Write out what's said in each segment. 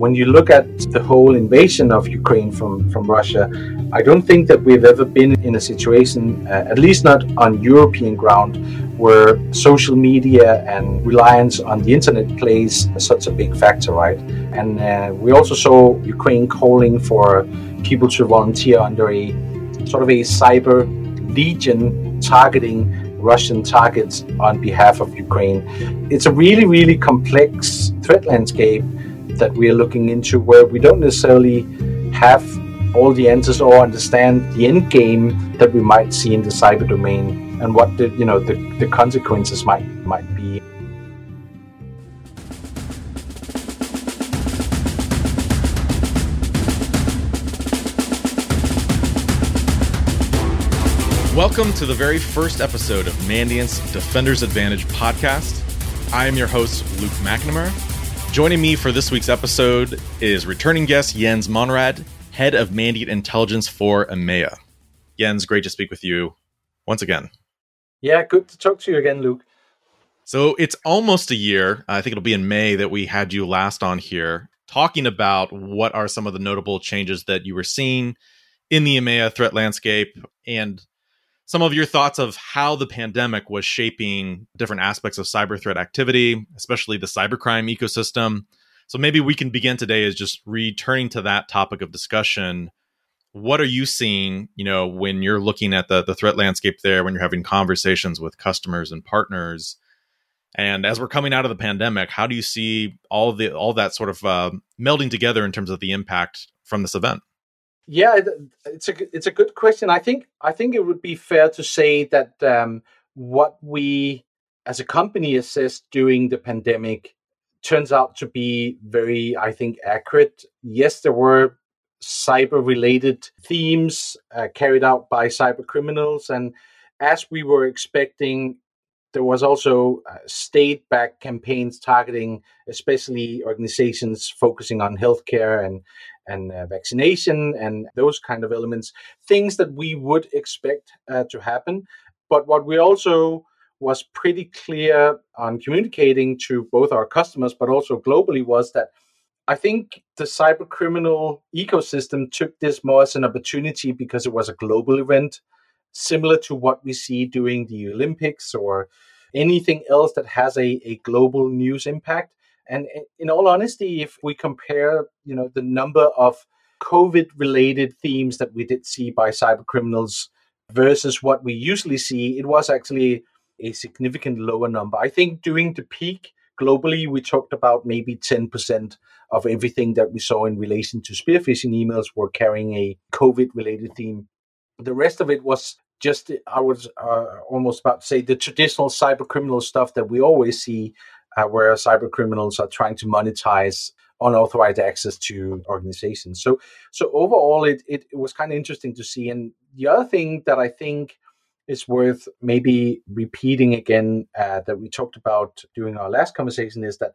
When you look at the whole invasion of Ukraine from, from Russia, I don't think that we've ever been in a situation, uh, at least not on European ground, where social media and reliance on the internet plays such a big factor, right? And uh, we also saw Ukraine calling for people to volunteer under a sort of a cyber legion targeting Russian targets on behalf of Ukraine. It's a really, really complex threat landscape that we are looking into where we don't necessarily have all the answers or understand the end game that we might see in the cyber domain and what the you know the, the consequences might might be. Welcome to the very first episode of Mandiant's Defender's Advantage podcast. I am your host, Luke McNamara. Joining me for this week's episode is returning guest Jens Monrad, head of Mandiant Intelligence for EMEA. Jens, great to speak with you once again. Yeah, good to talk to you again, Luke. So it's almost a year. I think it'll be in May that we had you last on here talking about what are some of the notable changes that you were seeing in the EMEA threat landscape and some of your thoughts of how the pandemic was shaping different aspects of cyber threat activity, especially the cybercrime ecosystem. So maybe we can begin today as just returning to that topic of discussion. What are you seeing, you know, when you're looking at the, the threat landscape there, when you're having conversations with customers and partners? And as we're coming out of the pandemic, how do you see all the all that sort of uh, melding together in terms of the impact from this event? Yeah, it's a it's a good question. I think I think it would be fair to say that um, what we as a company assessed during the pandemic turns out to be very, I think, accurate. Yes, there were cyber related themes uh, carried out by cyber criminals, and as we were expecting, there was also uh, state backed campaigns targeting especially organizations focusing on healthcare and and uh, vaccination and those kind of elements, things that we would expect uh, to happen. But what we also was pretty clear on communicating to both our customers, but also globally, was that I think the cyber criminal ecosystem took this more as an opportunity because it was a global event, similar to what we see during the Olympics or anything else that has a, a global news impact. And in all honesty, if we compare, you know, the number of COVID-related themes that we did see by cyber criminals versus what we usually see, it was actually a significant lower number. I think during the peak globally, we talked about maybe 10% of everything that we saw in relation to spear phishing emails were carrying a COVID related theme. The rest of it was just, I was uh, almost about to say, the traditional cyber criminal stuff that we always see uh, where cyber criminals are trying to monetize unauthorized access to organizations. So, so overall, it, it, it was kind of interesting to see. And the other thing that I think is worth maybe repeating again uh, that we talked about during our last conversation is that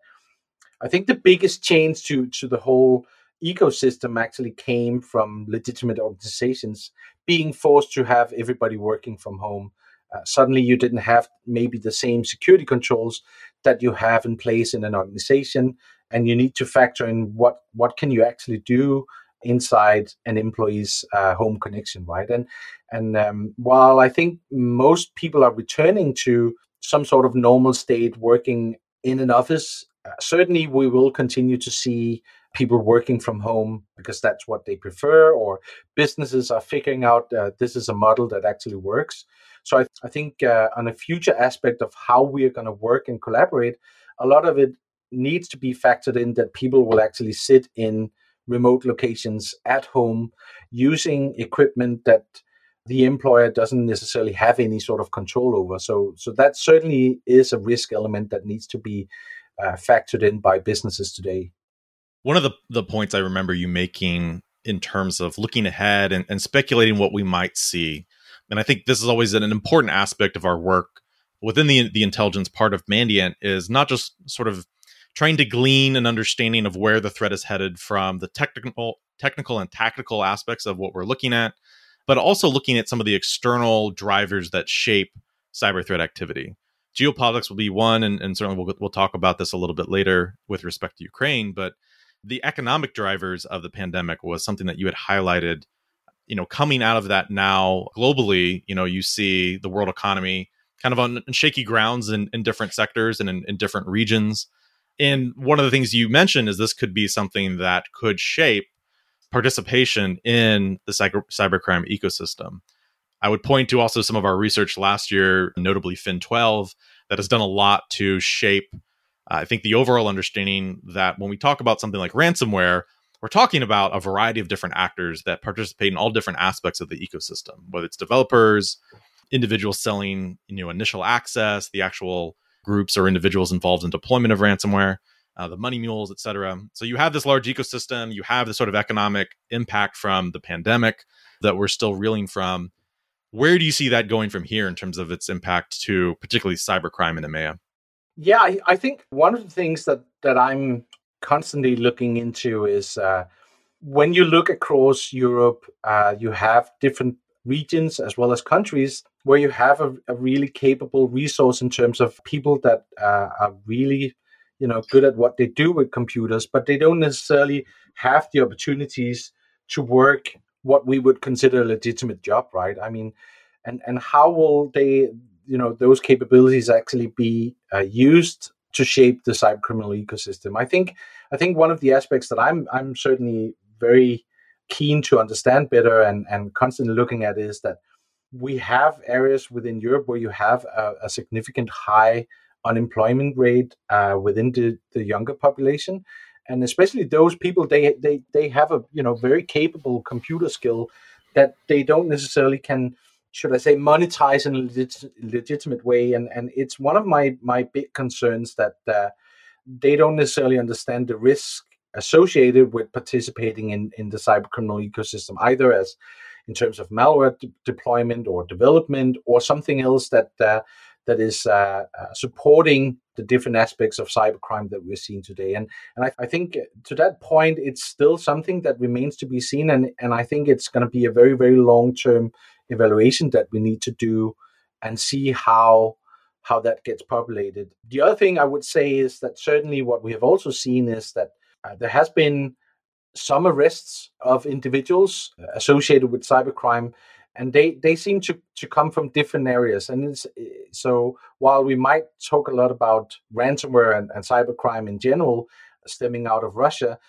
I think the biggest change to to the whole ecosystem actually came from legitimate organizations being forced to have everybody working from home. Uh, suddenly, you didn't have maybe the same security controls that you have in place in an organization and you need to factor in what what can you actually do inside an employee's uh, home connection right and and um, while i think most people are returning to some sort of normal state working in an office uh, certainly we will continue to see people working from home because that's what they prefer or businesses are figuring out uh, this is a model that actually works so I, I think uh, on a future aspect of how we are going to work and collaborate, a lot of it needs to be factored in that people will actually sit in remote locations at home using equipment that the employer doesn't necessarily have any sort of control over. So, so that certainly is a risk element that needs to be uh, factored in by businesses today. One of the, the points I remember you making in terms of looking ahead and, and speculating what we might see and I think this is always an important aspect of our work within the the intelligence part of Mandiant is not just sort of trying to glean an understanding of where the threat is headed from the technical technical and tactical aspects of what we're looking at, but also looking at some of the external drivers that shape cyber threat activity. Geopolitics will be one, and, and certainly we'll, we'll talk about this a little bit later with respect to Ukraine. But the economic drivers of the pandemic was something that you had highlighted you know coming out of that now globally you know you see the world economy kind of on shaky grounds in, in different sectors and in, in different regions. And one of the things you mentioned is this could be something that could shape participation in the cyber, cybercrime ecosystem. I would point to also some of our research last year notably FIN12 that has done a lot to shape I think the overall understanding that when we talk about something like ransomware, we're talking about a variety of different actors that participate in all different aspects of the ecosystem, whether it's developers, individuals selling you know initial access, the actual groups or individuals involved in deployment of ransomware, uh, the money mules, et cetera. So you have this large ecosystem, you have the sort of economic impact from the pandemic that we're still reeling from. Where do you see that going from here in terms of its impact to particularly cybercrime in EMEA? Yeah, I, I, think one of the things that that I'm constantly looking into is uh, when you look across Europe, uh, you have different regions as well as countries where you have a, a really capable resource in terms of people that uh, are really, you know, good at what they do with computers, but they don't necessarily have the opportunities to work what we would consider a legitimate job, right? I mean, and and how will they you know those capabilities actually be uh, used to shape the cyber criminal ecosystem. I think I think one of the aspects that I'm I'm certainly very keen to understand better and and constantly looking at is that we have areas within Europe where you have a, a significant high unemployment rate uh, within the, the younger population and especially those people they they they have a you know very capable computer skill that they don't necessarily can should I say, monetize in a legit- legitimate way. And and it's one of my my big concerns that uh, they don't necessarily understand the risk associated with participating in in the cyber criminal ecosystem, either as in terms of malware de- deployment or development or something else that uh, that is uh, uh, supporting the different aspects of cybercrime that we're seeing today. And and I, I, think to that point, it's still something that remains to be seen. And and I think it's going to be a very very long term evaluation that we need to do and see how how that gets populated. The other thing I would say is that certainly what we have also seen is that uh, there has been some arrests of individuals associated with cybercrime and they they seem to to come from different areas and so while we might talk a lot about ransomware and, and cybercrime in general stemming out of russia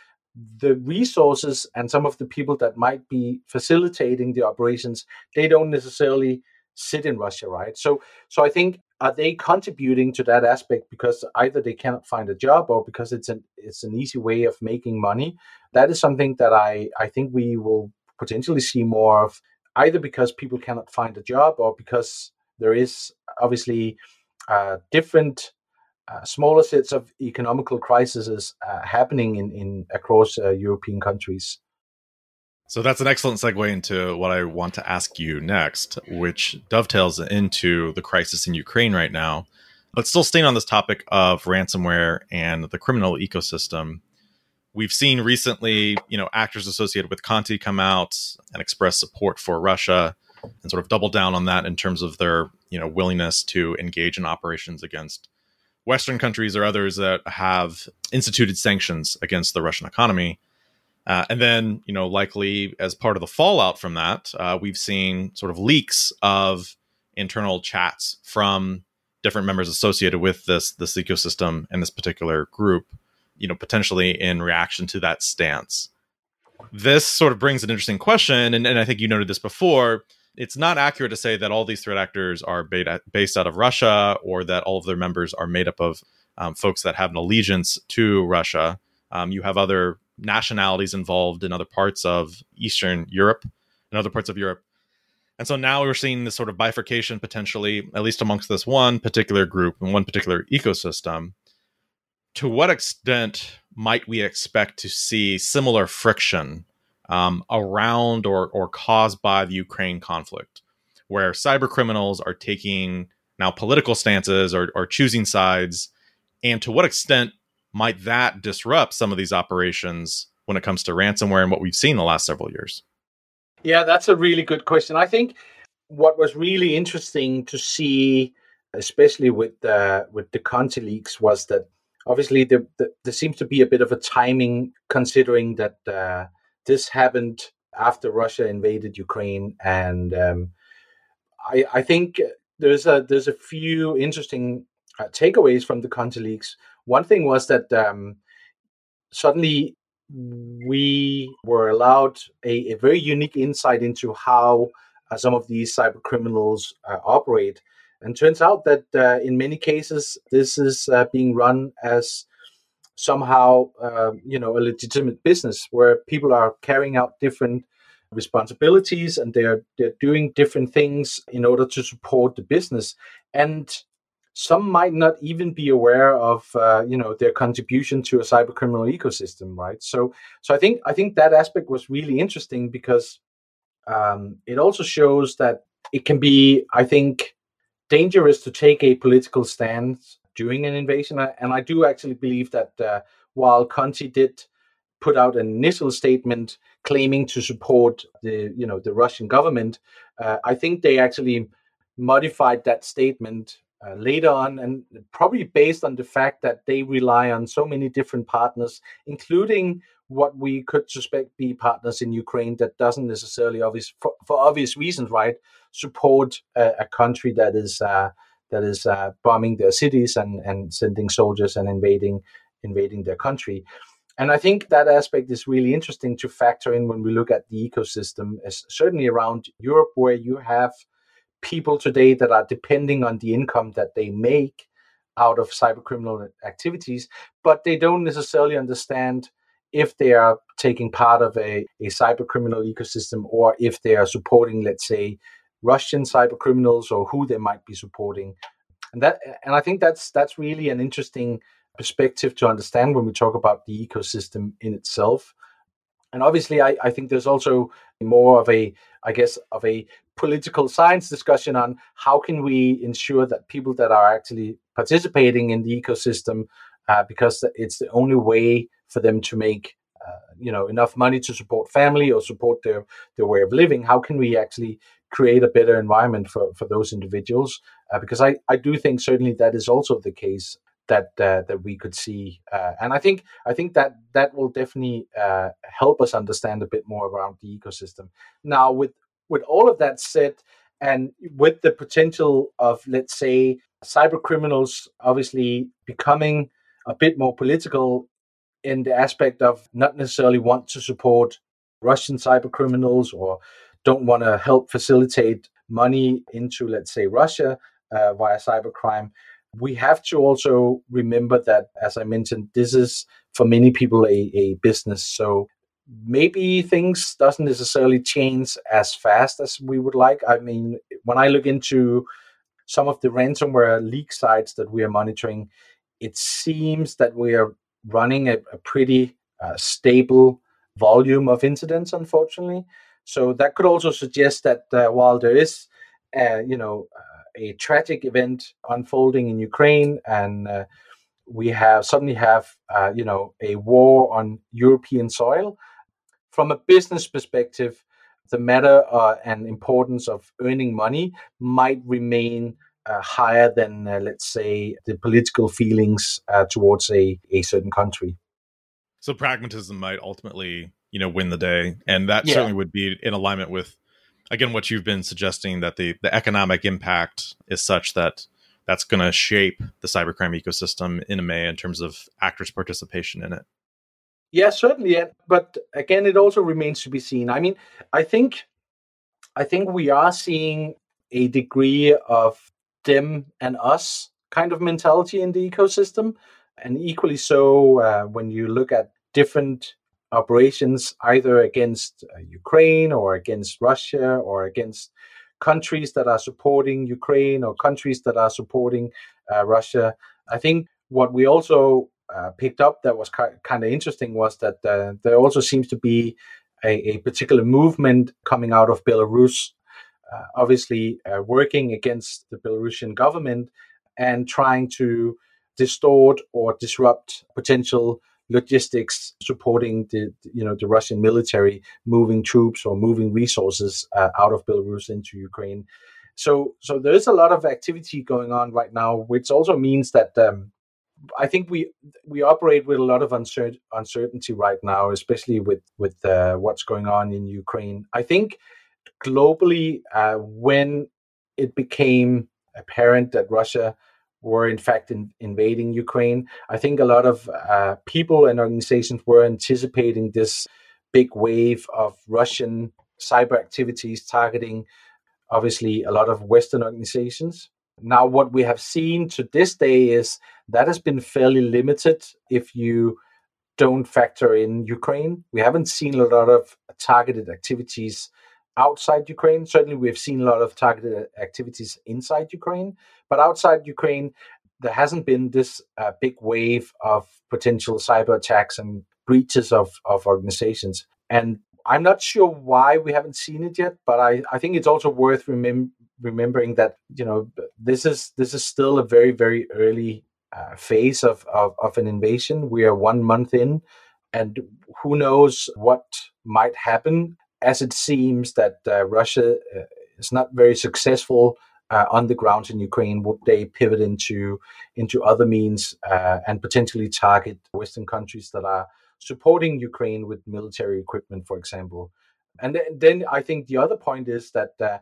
the resources and some of the people that might be facilitating the operations they don't necessarily sit in russia right? So so i think are they contributing to that aspect because either they cannot find a job or because it's an it's an easy way of making money? That is something that i i think we will potentially see more of either because people cannot find a job or because there is obviously uh, different uh, smaller sets of economical crises uh, happening in, in across uh, European countries. So that's an excellent segue into what I want to ask you next, which dovetails into the crisis in Ukraine right now. But still staying on this topic of ransomware and the criminal ecosystem, we've seen recently, you know, actors associated with Conti come out and express support for Russia and sort of double down on that in terms of their, you know, willingness to engage in operations against Western countries or others that have instituted sanctions against the Russian economy. Uh, and then, you know, likely as part of the fallout from that, uh, we've seen sort of leaks of internal chats from different members associated with this this ecosystem and this particular group. You know, potentially in reaction to that stance. This sort of brings an interesting question, and, and I think you noted this before it's not accurate to say that all these threat actors are based out of Russia or that all of their members are made up of um, folks that have an allegiance to Russia. Um, you have other nationalities involved in other parts of Eastern Europe and other parts of Europe. And so now we're seeing this sort of bifurcation potentially, at least amongst this one particular group and one particular ecosystem. To what extent might we expect to see similar friction um, around or, or caused by the Ukraine conflict, where cyber criminals are taking now political stances or, or choosing sides. And to what extent might that disrupt some of these operations when it comes to ransomware and what we've seen the last several years? Yeah, that's a really good question. I think what was really interesting to see, especially with the with the Conti leaks, was that obviously there, there seems to be a bit of a timing considering that uh, this happened after Russia invaded Ukraine, and um, I, I, think there's a there's a few interesting uh, takeaways from the Conti leaks. One thing was that um, suddenly we were allowed a, a, very unique insight into how uh, some of these cyber criminals uh, operate. And turns out that uh, in many cases, this is uh, being run as somehow, uh, you know, a legitimate business where people are carrying out different responsibilities and they're they're doing different things in order to support the business. And some might not even be aware of uh, you know their contribution to a cyber criminal ecosystem right so so i think i think that aspect was really interesting because um, it also shows that it can be i think dangerous to take a political stance during an invasion. And i do actually believe that uh, while conti did put out an initial statement claiming to support the you know the russian government uh, i think they actually modified that statement uh, later on, and probably based on the fact that they rely on so many different partners, including what we could suspect be partners in Ukraine that doesn't necessarily, obvious for, for obvious reasons, right, support a, a country that is uh, that is uh, bombing their cities and and sending soldiers and invading invading their country. And I think that aspect is really interesting to factor in when we look at the ecosystem, as certainly around Europe, where you have people today that are depending on the income that they make out of cyber criminal activities, but they don't necessarily understand if they are taking part of a, a cyber criminal ecosystem or if they are supporting, let's say, Russian cyber criminals or who they might be supporting. And that and I think that's that's really an interesting perspective to understand when we talk about the ecosystem in itself. And obviously I, I think there's also more of a I guess of a political science discussion on how can we ensure that people that are actually participating in the ecosystem uh, because it's the only way for them to make uh, you know enough money to support family or support their their way of living how can we actually create a better environment for for those individuals uh, because i i do think certainly that is also the case that uh, that we could see uh, and i think i think that that will definitely uh, help us understand a bit more around the ecosystem. Now with with all of that said, and with the potential of, let's say, cyber criminals obviously becoming a bit more political in the aspect of not necessarily want to support Russian cyber criminals or don't want to help facilitate money into, let's say, Russia uh, via cybercrime. We have to also remember that, as I mentioned, this is for many people a, a business. So maybe things doesn't necessarily change as fast as we would like. I mean, when I look into some of the ransomware leak sites that we are monitoring, it seems that we are running a, a pretty uh, stable volume of incidents, unfortunately. So that could also suggest that uh, while there is, uh, you know, uh, a tragic event unfolding in Ukraine, and uh, we have suddenly have, uh, you know, a war on European soil, from a business perspective, the matter and importance of earning money might remain uh, higher than, uh, let's say, the political feelings uh, towards a, a certain country. So pragmatism might ultimately, you know, win the day, and that yeah. certainly would be in alignment with, again, what you've been suggesting that the the economic impact is such that that's going to shape the cybercrime ecosystem in EMEA in terms of actors' participation in it. Yeah, certainly. But again, it also remains to be seen. I mean, I think, I think we are seeing a degree of them and us kind of mentality in the ecosystem, and equally so uh, when you look at different operations, either against uh, Ukraine or against Russia or against countries that are supporting Ukraine or countries that are supporting uh, Russia. I think what we also uh, picked up that was kind of interesting was that uh, there also seems to be a, a, particular movement coming out of Belarus, uh, obviously uh, working against the Belarusian government and trying to distort or disrupt potential logistics supporting the you know the Russian military moving troops or moving resources uh, out of Belarus into Ukraine. So so there is a lot of activity going on right now, which also means that um, I think we we operate with a lot of uncer- uncertainty right now, especially with with uh, what's going on in Ukraine. I think globally, uh, when it became apparent that Russia were in fact in, invading Ukraine, I think a lot of uh, people and organizations were anticipating this big wave of Russian cyber activities targeting, obviously, a lot of Western organizations. Now, what we have seen to this day is that has been fairly limited if you don't factor in Ukraine. We haven't seen a lot of targeted activities outside Ukraine. Certainly, we've seen a lot of targeted activities inside Ukraine, but outside Ukraine, there hasn't been this uh, big wave of potential cyber attacks and breaches of, of organizations. And I'm not sure why we haven't seen it yet, but I, I think it's also worth remem- remembering that you know this is this is still a very very early uh, phase of, of, of an invasion. We are one month in, and who knows what might happen. As it seems that uh, Russia uh, is not very successful uh, on the ground in Ukraine, would they pivot into into other means uh, and potentially target Western countries that are supporting Ukraine with military equipment, for example? And then, I think the other point is that uh,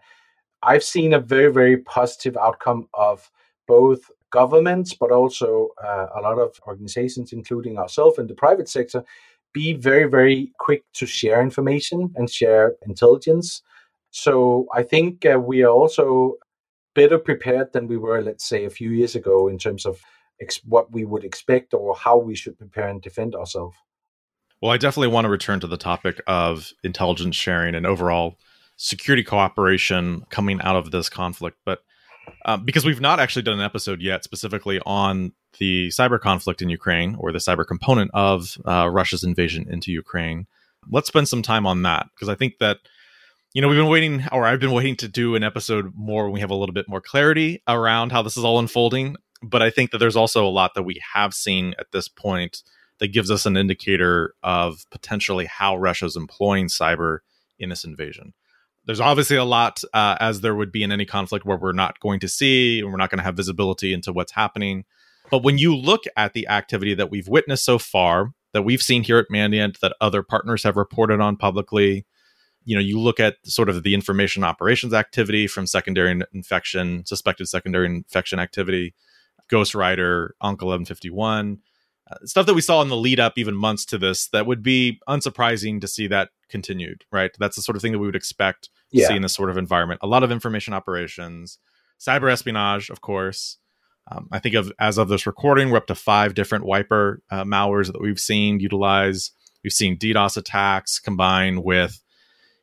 I've seen a very, very positive outcome of both governments, but also uh, a lot of organizations, including ourselves in the private sector, be very, very quick to share information and share intelligence. So I think uh, we are also better prepared than we were, let's say, a few years ago in terms of ex- what we would expect or how we should prepare and defend ourselves. Well, I definitely want to return to the topic of intelligence sharing and overall security cooperation coming out of this conflict. But um, because we've not actually done an episode yet specifically on the cyber conflict in Ukraine or the cyber component of uh, Russia's invasion into Ukraine, let's spend some time on that because I think that you know we've been waiting or I've been waiting to do an episode more when we have a little bit more clarity around how this is all unfolding. But I think that there's also a lot that we have seen at this point that gives us an indicator of potentially how Russia's employing cyber in this invasion there's obviously a lot uh, as there would be in any conflict where we're not going to see and we're not going to have visibility into what's happening. But when you look at the activity that we've witnessed so far that we've seen here at mandiant that other partners have reported on publicly you know you look at sort of the information operations activity from secondary infection suspected secondary infection activity ghostwriter UNC1151 uh, stuff that we saw in the lead up even months to this that would be unsurprising to see that continued right? That's the sort of thing that we would expect yeah. to see in this sort of environment. A lot of information operations cyber espionage of course. Um, i think of as of this recording we're up to five different wiper uh, malwares that we've seen utilize. We've seen ddos attacks combined with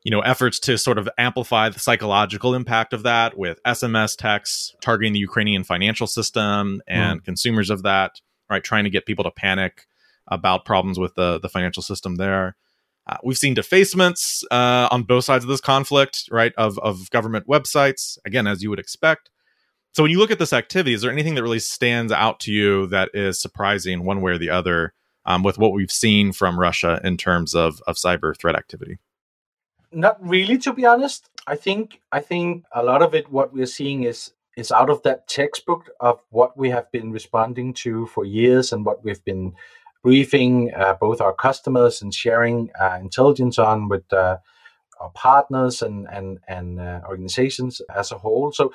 you know efforts to sort of amplify the psychological impact of that with sms texts targeting the ukrainian financial system and mm. consumers of that right? Trying to get people to panic about problems with the, the financial system there. Uh, we've seen defacements uh, on both sides of this conflict, right? Of, of government websites, again, as you would expect. So when you look at this activity, is there anything that really stands out to you that is surprising one way or the other um, with what we've seen from Russia in terms of, of cyber threat activity? Not really, to be honest. I think I think a lot of it, what we're seeing is is out of that textbook of what we have been responding to for years and what we've been briefing uh, both our customers and sharing uh, intelligence on with uh, our partners and and and uh, organizations as a whole. So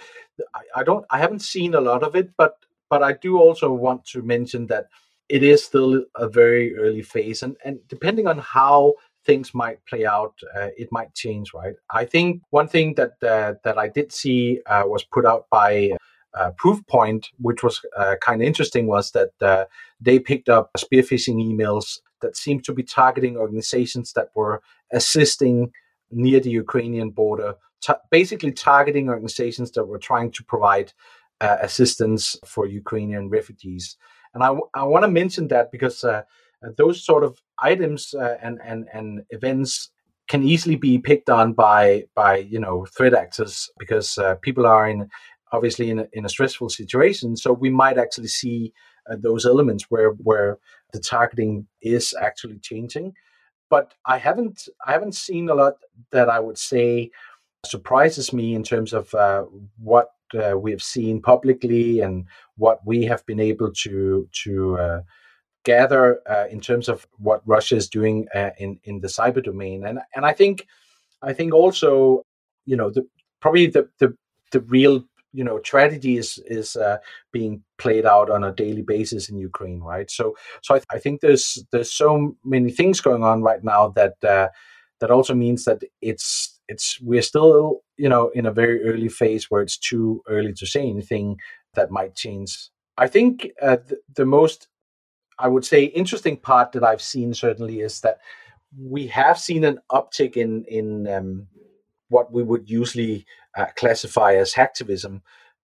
I, I, don't I haven't seen a lot of it, but but I do also want to mention that it is still a very early phase, and and depending on how things might play out, uh, it might change, right? I think one thing that uh, that I did see uh, was put out by uh, Proofpoint, which was uh, kind of interesting, was that uh, they picked up spear phishing emails that seemed to be targeting organizations that were assisting near the Ukrainian border, basically targeting organizations that were trying to provide assistance for Ukrainian refugees. And I, I want to mention that because those sort of items uh, and and and events can easily be picked on by by you know threat actors because uh, people are in obviously in a, in a stressful situation. So we might actually see uh, those elements where where the targeting is actually changing. But i haven't i haven't seen a lot that i would say surprises me in terms of uh, what uh, we have seen publicly and what we have been able to to uh, gather uh, in terms of what Russia is doing uh, in in the cyber domain, and and I think I think also you know the probably the the the real you know tragedy is is uh, being played out on a daily basis in Ukraine, right? So so I, I, think there's there's so many things going on right now that uh, that also means that it's it's we're still you know in a very early phase where it's too early to say anything that might change. I think uh, the most I would say interesting part that I've seen certainly is that we have seen an uptick in in um, what we would usually uh, classify as hacktivism,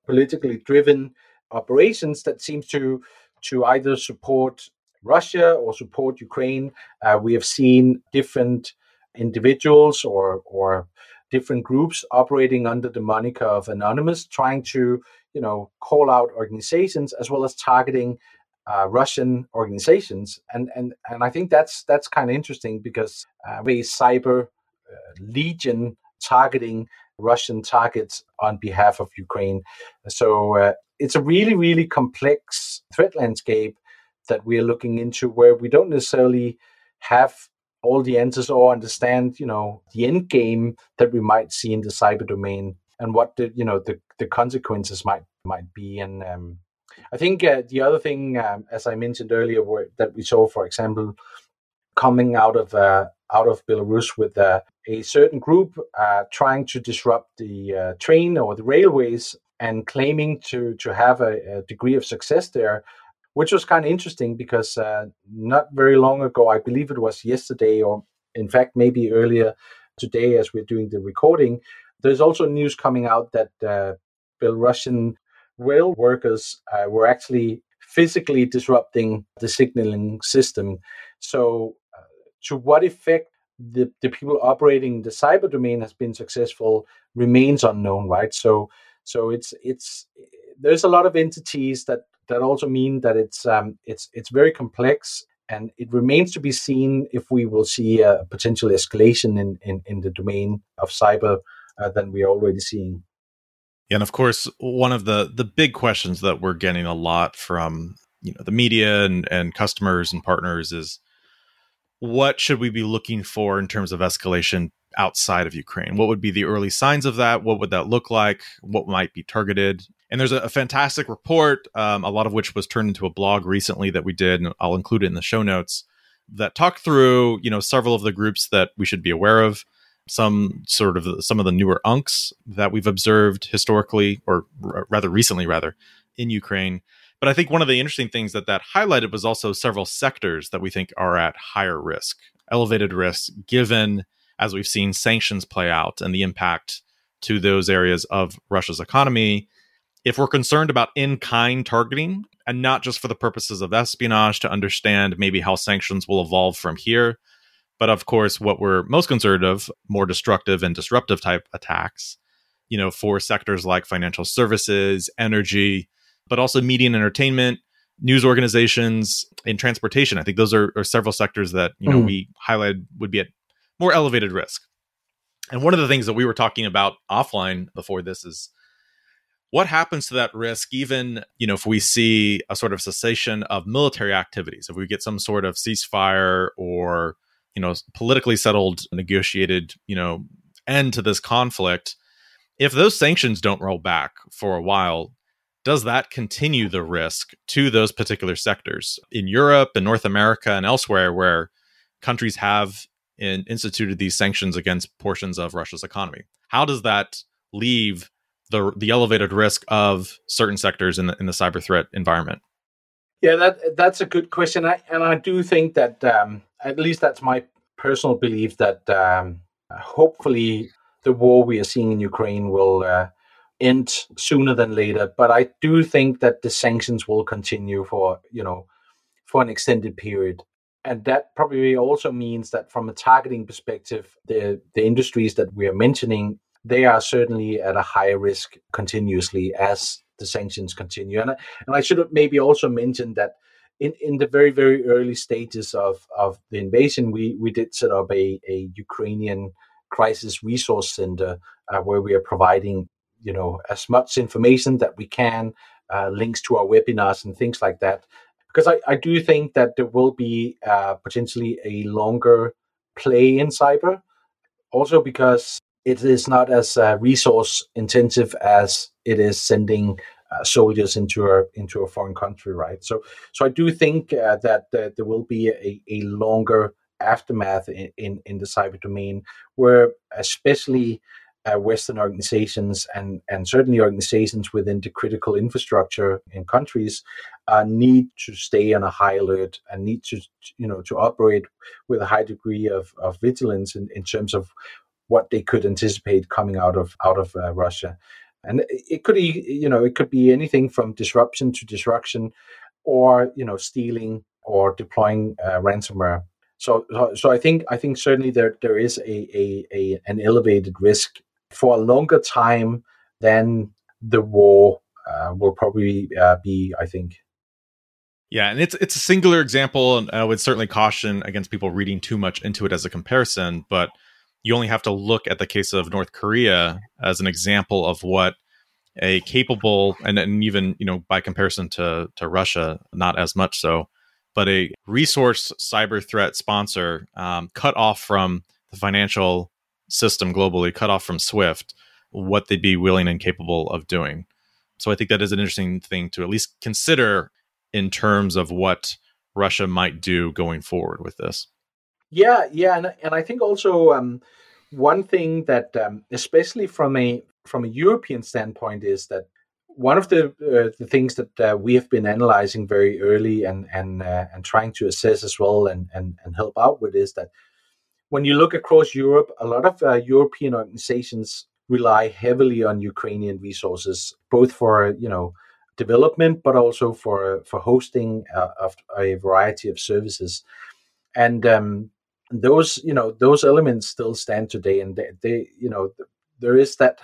politically driven operations that seems to to either support Russia or support Ukraine. Uh, we have seen different individuals or or different groups operating under the moniker of anonymous, trying to you know call out organizations as well as targeting uh, Russian organizations, and and and I think that's that's kind of interesting because uh, a cyber uh, legion targeting Russian targets on behalf of Ukraine. So uh, it's a really really complex threat landscape that we are looking into, where we don't necessarily have all the answers or understand, you know, the end game that we might see in the cyber domain and what the you know the the consequences might might be and um, I think uh, the other thing, um, as I mentioned earlier, that we saw, for example, coming out of uh, out of Belarus with uh, a certain group uh, trying to disrupt the uh, train or the railways and claiming to to have a, a degree of success there, which was kind of interesting because uh, not very long ago, I believe it was yesterday, or in fact maybe earlier today, as we're doing the recording, there's also news coming out that Belarusian rail workers uh, were actually physically disrupting the signaling system. So, uh, to what effect the, the people operating the cyber domain has been successful remains unknown, right? So, so it's it's there's a lot of entities that that also mean that it's um, it's it's very complex and it remains to be seen if we will see a potential escalation in, in, in the domain of cyber uh, than we are already seeing. And of course, one of the the big questions that we're getting a lot from you know the media and, and customers and partners is what should we be looking for in terms of escalation outside of Ukraine? What would be the early signs of that? What would that look like? What might be targeted? And there's a, a fantastic report, um, a lot of which was turned into a blog recently that we did, and I'll include it in the show notes that talk through you know several of the groups that we should be aware of some sort of some of the newer UNCs that we've observed historically or r- rather recently rather in Ukraine. But I think one of the interesting things that that highlighted was also several sectors that we think are at higher risk. Elevated risk given as we've seen sanctions play out and the impact to those areas of Russia's economy. If we're concerned about in kind targeting and not just for the purposes of espionage to understand maybe how sanctions will evolve from here but of course, what we're most concerned of, more destructive and disruptive type attacks, you know, for sectors like financial services, energy, but also media and entertainment, news organizations, and transportation. I think those are, are several sectors that, you know, mm. we highlighted would be at more elevated risk. And one of the things that we were talking about offline before this is what happens to that risk even you know if we see a sort of cessation of military activities if we get some sort of ceasefire or you know politically settled negotiated you know end to this conflict if those sanctions don't roll back for a while does that continue the risk to those particular sectors in Europe and North America and elsewhere where countries have in, instituted these sanctions against portions of Russia's economy? How does that leave the the elevated risk of certain sectors in the in the cyber threat environment? Yeah, that that's a good question, I, and I do think that um, at least that's my personal belief that um, hopefully the war we are seeing in Ukraine will uh, end sooner than later. But I do think that the sanctions will continue for you know for an extended period, and that probably also means that from a targeting perspective, the the industries that we are mentioning they are certainly at a higher risk continuously as the sanctions continue. And, and I should maybe also mention that in, in the very, very early stages of, of the invasion, we, we did set up a, a Ukrainian crisis resource center uh, where we are providing you know as much information that we can, uh, links to our webinars and things like that, because I, I do think that there will be uh, potentially a longer play in cyber, also because it is not as uh, resource intensive as it is sending uh, soldiers into a into a foreign country, right? So, so I do think uh, that there will be a, a longer aftermath in, in, in the cyber domain, where especially uh, Western organizations and and certainly organizations within the critical infrastructure in countries uh, need to stay on a high alert and need to you know to operate with a high degree of, of vigilance in, in terms of what they could anticipate coming out of out of uh, Russia. And it could you know it could be anything from disruption to destruction, or you know stealing or deploying uh, ransomware. So, so, so I think I think certainly there there is a, a, a an elevated risk for a longer time than the war uh, will probably uh, be. I think. Yeah, and it's it's a singular example, and I would certainly caution against people reading too much into it as a comparison. But you only have to look at the case of North Korea as an example of what a capable and, and even you know by comparison to to Russia, not as much so, but a resource cyber threat sponsor um, cut off from the financial system globally, cut off from SWIFT, what they'd be willing and capable of doing. So I think that is an interesting thing to at least consider in terms of what Russia might do going forward with this. Yeah, yeah, and and I think also um, one thing that, um, especially from a from a European standpoint, is that one of the uh, the things that uh, we have been analyzing very early and and uh, and trying to assess as well and and and help out with is that when you look across Europe, a lot of uh, European organizations rely heavily on Ukrainian resources, both for you know development, but also for for hosting uh, of a variety of services. And um, those you know those elements still stand today and they, they you know there is that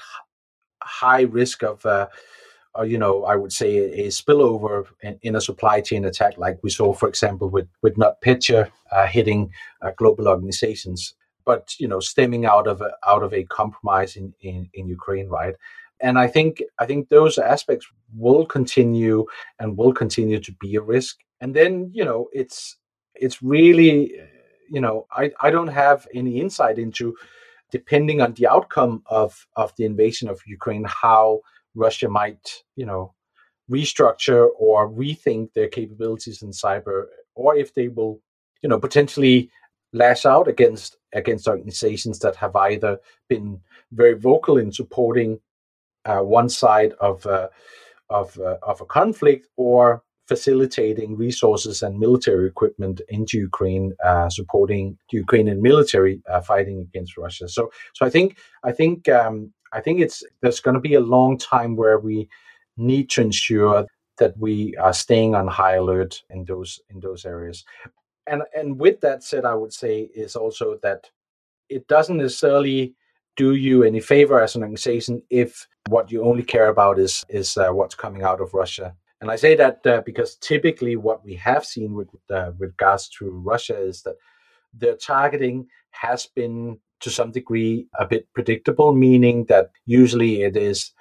high risk of uh, uh, you know i would say a, a spillover in, in, a supply chain attack like we saw for example with with NotPetya uh, hitting uh, global organizations but you know stemming out of a, out of a compromise in, in in ukraine right? And i think i think those aspects will continue and will continue to be a risk. And then you know it's it's really you know, I, I don't have any insight into, depending on the outcome of, of the invasion of Ukraine, how Russia might, you know, restructure or rethink their capabilities in cyber, or if they will, you know, potentially lash out against against organizations that have either been very vocal in supporting uh, one side of uh, of uh, of a conflict or facilitating resources and military equipment into Ukraine, uh, supporting the Ukrainian military uh, fighting against Russia. So, so I think I think um, I think it's there's going to be a long time where we need to ensure that we are staying on high alert in those in those areas. And and with that said, I would say is also that it doesn't necessarily do you any favor as an organization if what you only care about is is uh, what's coming out of Russia and I say that uh, because typically what we have seen with uh, regards to Russia is that their targeting has been to some degree a bit predictable, meaning that usually it is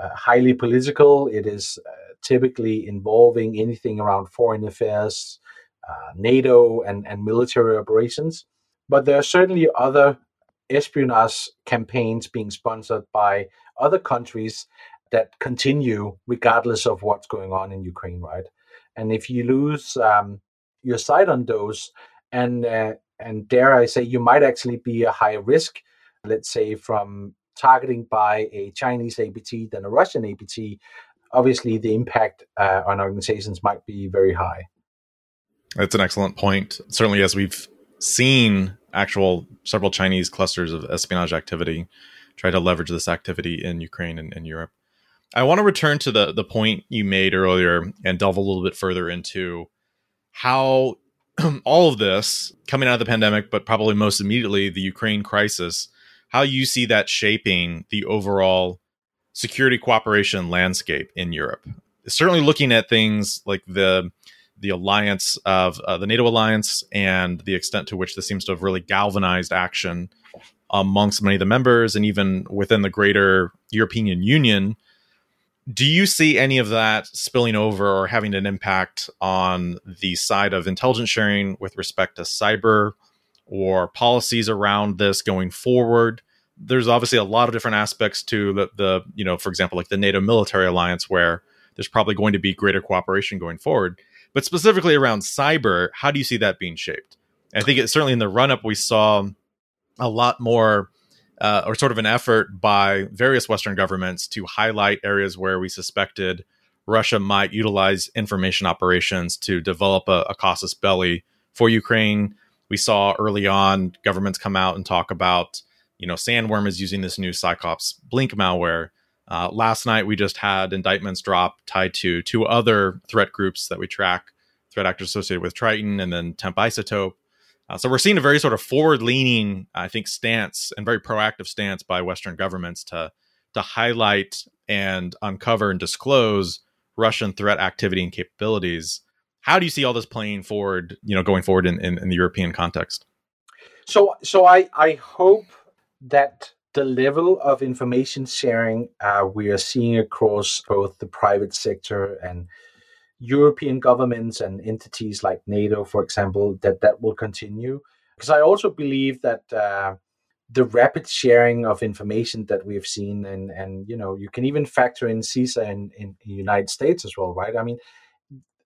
uh, highly political. It is uh, typically involving anything around foreign affairs, uh, NATO, and, and military operations. But there are certainly other espionage campaigns being sponsored by other countries that continue regardless of what's going on in Ukraine, right? And if you lose um, your sight on those, and uh, and dare I say, you might actually be a higher risk, let's say, from targeting by a Chinese APT than a Russian APT. Obviously, the impact uh, on organizations might be very high. That's an excellent point. Certainly, as we've seen actual several Chinese clusters of espionage activity try to leverage this activity in Ukraine and, in Europe. I want to return to the the point you made earlier and delve a little bit further into how all of this coming out of the pandemic, but probably most immediately the Ukraine crisis, how you see that shaping the overall security cooperation landscape in Europe. Certainly looking at things like the the alliance of uh, the NATO alliance and the extent to which this seems to have really galvanized action amongst many of the members and even within the greater European Union. Do you see any of that spilling over or having an impact on the side of intelligence sharing with respect to cyber or policies around this going forward? There's obviously a lot of different aspects to the, the you know, for example, like the NATO military alliance, where there's probably going to be greater cooperation going forward. But specifically around cyber, how do you see that being shaped? I think it, certainly in the run up, we saw a lot more uh, or sort of an effort by various Western governments to highlight areas where we suspected Russia might utilize information operations to develop a, a casus belli for Ukraine. We saw early on governments come out and talk about, you know, Sandworm is using this new Cyclops Blink malware. Uh, last night, we just had indictments drop tied to two other threat groups that we track, threat actors associated with Triton and then TEMP.Isotope. Uh, so we're seeing a very sort of forward-leaning, I think, stance and very proactive stance by Western governments to to highlight and uncover and disclose Russian threat activity and capabilities. How do you see all this playing forward? You know, going forward in, in, in the European context. So, so I I hope that the level of information sharing uh, we are seeing across both the private sector and European governments and entities like NATO, for example, that that will continue. Because I also believe that uh, the rapid sharing of information that we've seen, and and you know, you can even factor in CISA in, in the United States as well, right? I mean,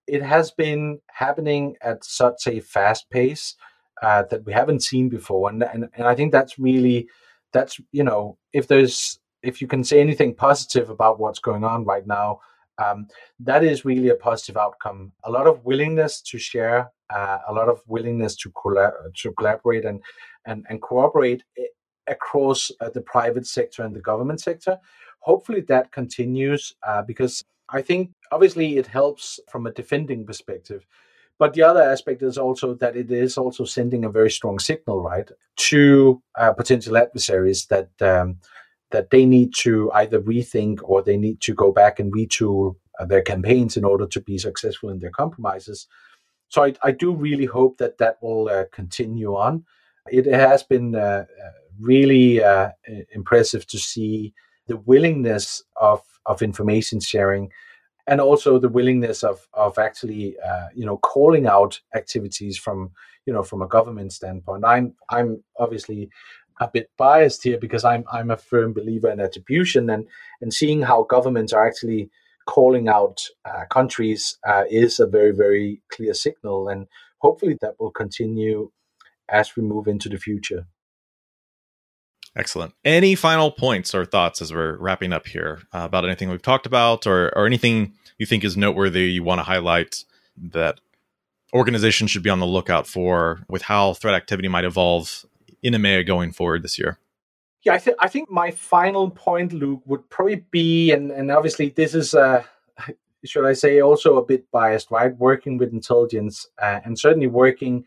it has been happening at such a fast pace uh, that we haven't seen before, and, and and I think that's really that's you know, if there's if you can say anything positive about what's going on right now, um, that is really a positive outcome. A lot of willingness to share, uh, a lot of willingness to, collab- to collaborate and, and, and cooperate eh, across uh, the private sector and the government sector. Hopefully that continues uh, because I think obviously it helps from a defending perspective. But the other aspect is also that it is also sending a very strong signal, right, to uh, potential adversaries that um, that they need to either rethink or they need to go back and retool uh, their campaigns in order to be successful in their compromises. So I, I do really hope that that will uh, continue on. It has been uh, uh really uh, impressive to see the willingness of, of information sharing and also the willingness of, of actually uh, you know calling out activities from you know from a government standpoint. I'm I'm obviously a bit biased here because I'm I'm a firm believer in attribution and and seeing how governments are actually calling out uh, countries uh, is a very very clear signal and hopefully that will continue as we move into the future. Excellent. Any final points or thoughts as we're wrapping up here uh, about anything we've talked about or, or anything you think is noteworthy you want to highlight that organizations should be on the lookout for with how threat activity might evolve in EMEA going forward this year? Yeah, I, th- I think my final point, Luke, would probably be, and, and obviously this is, uh, should I say, also a bit biased, right? Working with intelligence uh, and certainly working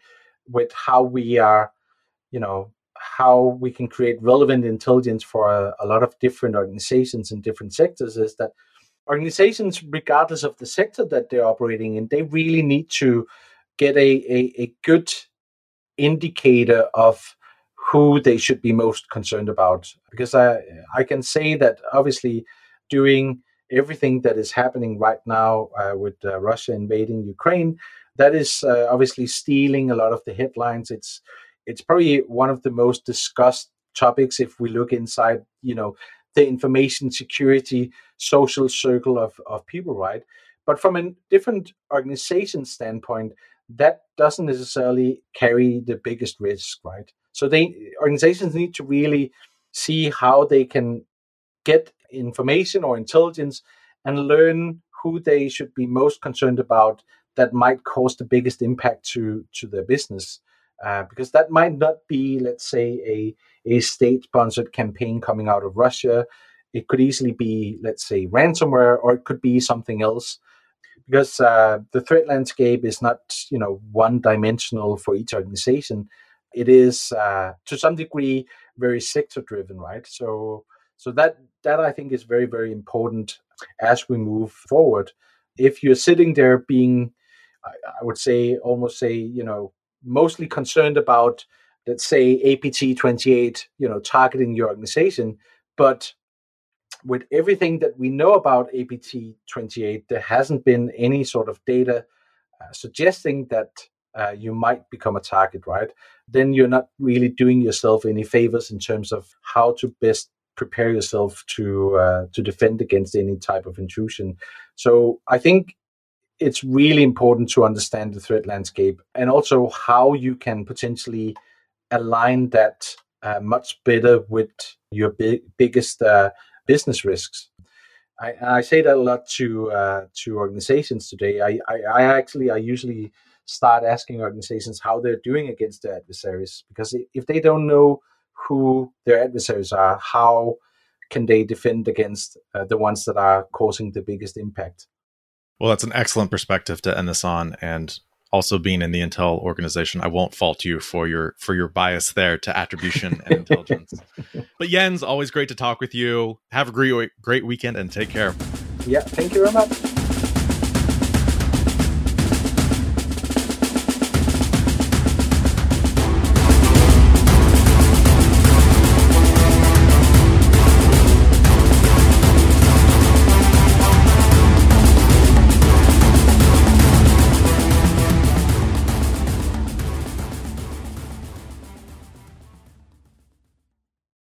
with how we are, you know, how we can create relevant intelligence for a, a lot of different organizations in different sectors is that organizations, regardless of the sector that they're operating in, they really need to get a, a, a good indicator of who they should be most concerned about. Because I I can say that obviously doing everything that is happening right now uh, with uh, Russia invading Ukraine, that is uh, obviously stealing a lot of the headlines. It's it's probably one of the most discussed topics if we look inside, you know, the information security social circle of, of people, right? But from a different organization standpoint, that doesn't necessarily carry the biggest risk, right? So they organizations need to really see how they can get information or intelligence and learn who they should be most concerned about that might cause the biggest impact to to their business. Uh, because that might not be, let's say, a a state sponsored campaign coming out of Russia. It could easily be, let's say, ransomware, or it could be something else. Because uh, the threat landscape is not, you know, one dimensional for each organization it is uh, to some degree very sector driven, right? So so that that I think is very very important as we move forward. If you're sitting there being I, I would say almost say you know mostly concerned about let's say APT 28, you know, targeting your organization, but with everything that we know about APT 28, there hasn't been any sort of data uh, suggesting that uh, you might become a target, right? Then you're not really doing yourself any favors in terms of how to best prepare yourself to uh, to defend against any type of intrusion. So I think it's really important to understand the threat landscape and also how you can potentially align that uh, much better with your big, biggest uh, business risks. I, I, say that a lot to uh, to organizations today. I, I, I, actually I usually start asking organizations how they're doing against their adversaries because if they don't know who their adversaries are, how can they defend against uh, the ones that are causing the biggest impact? Well, that's an excellent perspective to end this on. And also being in the Intel organization, I won't fault you for your for your bias there to attribution and intelligence. But Jens, always great to talk with you. Have a great great weekend and take care. Yeah, thank you very much.